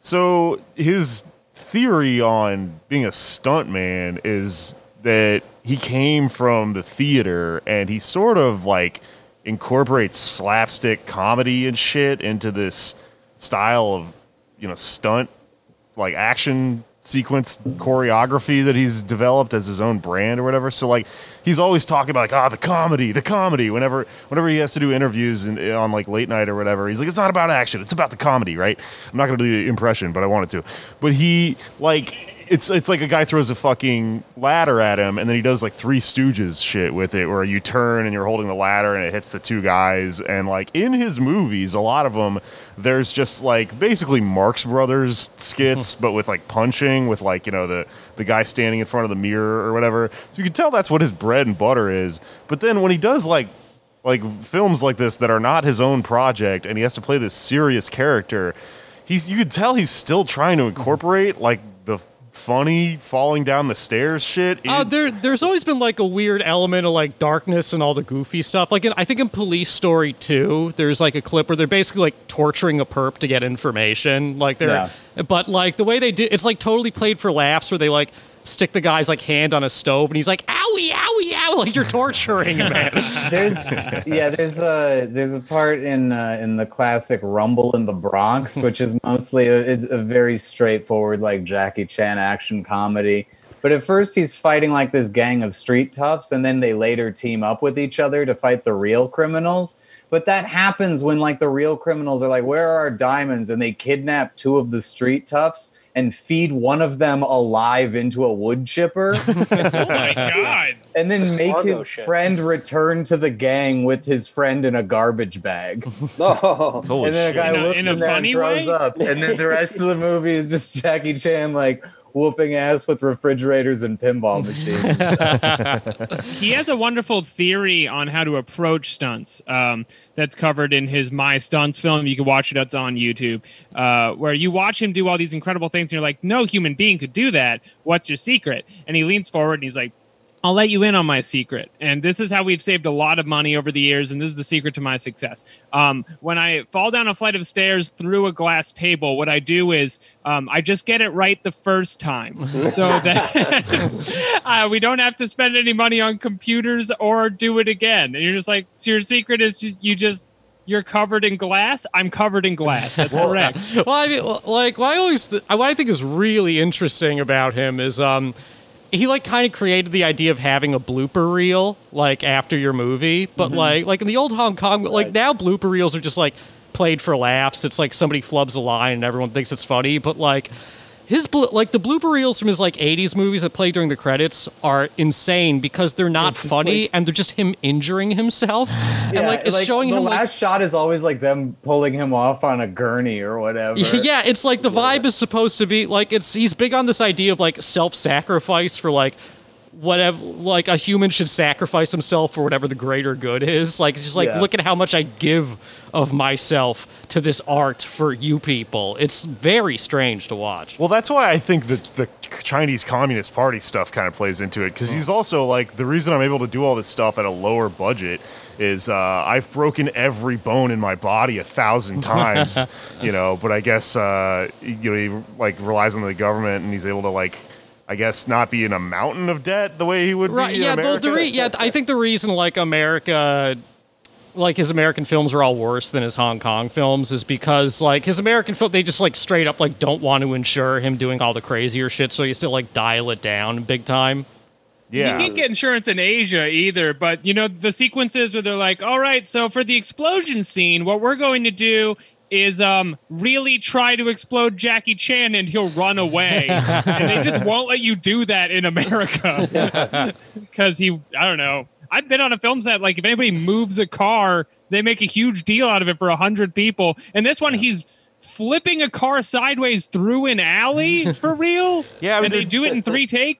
So his theory on being a stuntman is that he came from the theater and he sort of like incorporates slapstick comedy and shit into this style of you know stunt like action sequence choreography that he's developed as his own brand or whatever. So like he's always talking about like ah the comedy, the comedy. Whenever whenever he has to do interviews in, on like late night or whatever, he's like it's not about action, it's about the comedy, right? I'm not gonna do the impression, but I wanted to. But he like it's it's like a guy throws a fucking ladder at him, and then he does like Three Stooges shit with it, where you turn and you're holding the ladder, and it hits the two guys. And like in his movies, a lot of them, there's just like basically Marx Brothers skits, mm-hmm. but with like punching, with like you know the the guy standing in front of the mirror or whatever. So you can tell that's what his bread and butter is. But then when he does like like films like this that are not his own project, and he has to play this serious character. He's, you can tell he's still trying to mm-hmm. incorporate like the funny falling down the stairs shit. Uh, there, there's always been like a weird element of like darkness and all the goofy stuff. Like in, I think in Police Story 2, there's like a clip where they're basically like torturing a perp to get information. Like they're, but like the way they do, it's like totally played for laughs where they like stick the guy's like hand on a stove and he's like, owie, owie, owie, like you're torturing him, man. there's yeah there's a there's a part in uh, in the classic rumble in the bronx which is mostly a, it's a very straightforward like jackie chan action comedy but at first he's fighting like this gang of street toughs and then they later team up with each other to fight the real criminals but that happens when like the real criminals are like where are our diamonds and they kidnap two of the street toughs and feed one of them alive into a wood chipper Oh my god! and then make Cargo his ship. friend return to the gang with his friend in a garbage bag. Oh, Holy and then a shit. guy In a- looks in in, a there and throws way? up. And then the rest of the movie is just Jackie Chan like whooping ass with refrigerators and pinball machines. he has a wonderful theory on how to approach stunts um, that's covered in his my stunts film. You can watch it it's on youtube uh, where you watch him do all these incredible things and you're like no human being could do that. What's your secret? And he leans forward and he's like I'll let you in on my secret. And this is how we've saved a lot of money over the years. And this is the secret to my success. Um, when I fall down a flight of stairs through a glass table, what I do is um, I just get it right the first time so that uh, we don't have to spend any money on computers or do it again. And you're just like, so your secret is ju- you just. You're covered in glass. I'm covered in glass. That's correct. well, I mean, like, what I always, th- what I think is really interesting about him is, um, he like kind of created the idea of having a blooper reel like after your movie, but mm-hmm. like, like in the old Hong Kong, like now blooper reels are just like played for laughs. It's like somebody flubs a line and everyone thinks it's funny, but like. His blo- like the blooper reels from his like '80s movies that play during the credits are insane because they're not It's just funny like- and they're just him injuring himself and like it's showing you the him last like shot is always like them pulling him off on a gurney or whatever. Yeah, it's like the vibe is supposed to be like it's he's big on this idea of like self-sacrifice for like whatever like a human should sacrifice himself for whatever the greater good is. Like it's just like Yeah. look at how much I give of myself to this art for you people. It's very strange to watch. Well, that's why I think that the Chinese Communist Party stuff kind of plays into it because he's also like the reason I'm able to do all this stuff at a lower budget is uh, I've broken every bone in my body a thousand times, you know. But I guess uh, you know he like relies on the government and he's able to like. I guess not be in a mountain of debt the way he would Right? be. in Yeah. The, the re- yeah. I think the reason like America. Like his American films are all worse than his Hong Kong films is because like his American film they just like straight up like don't want to insure him doing all the crazier shit so he still like dial it down big time. yeah. You can't get insurance in Asia either, but you know the sequences where they're like, "All right, so for the explosion scene, what we're going to do is um really try to explode Jackie Chan and he'll run away." and they just won't let you do that in America. Cuz he I don't know. I've been on a film set like if anybody moves a car, they make a huge deal out of it for a 100 people. And this one he's flipping a car sideways through an alley for real? Yeah, I mean, and they do it in 3 takes.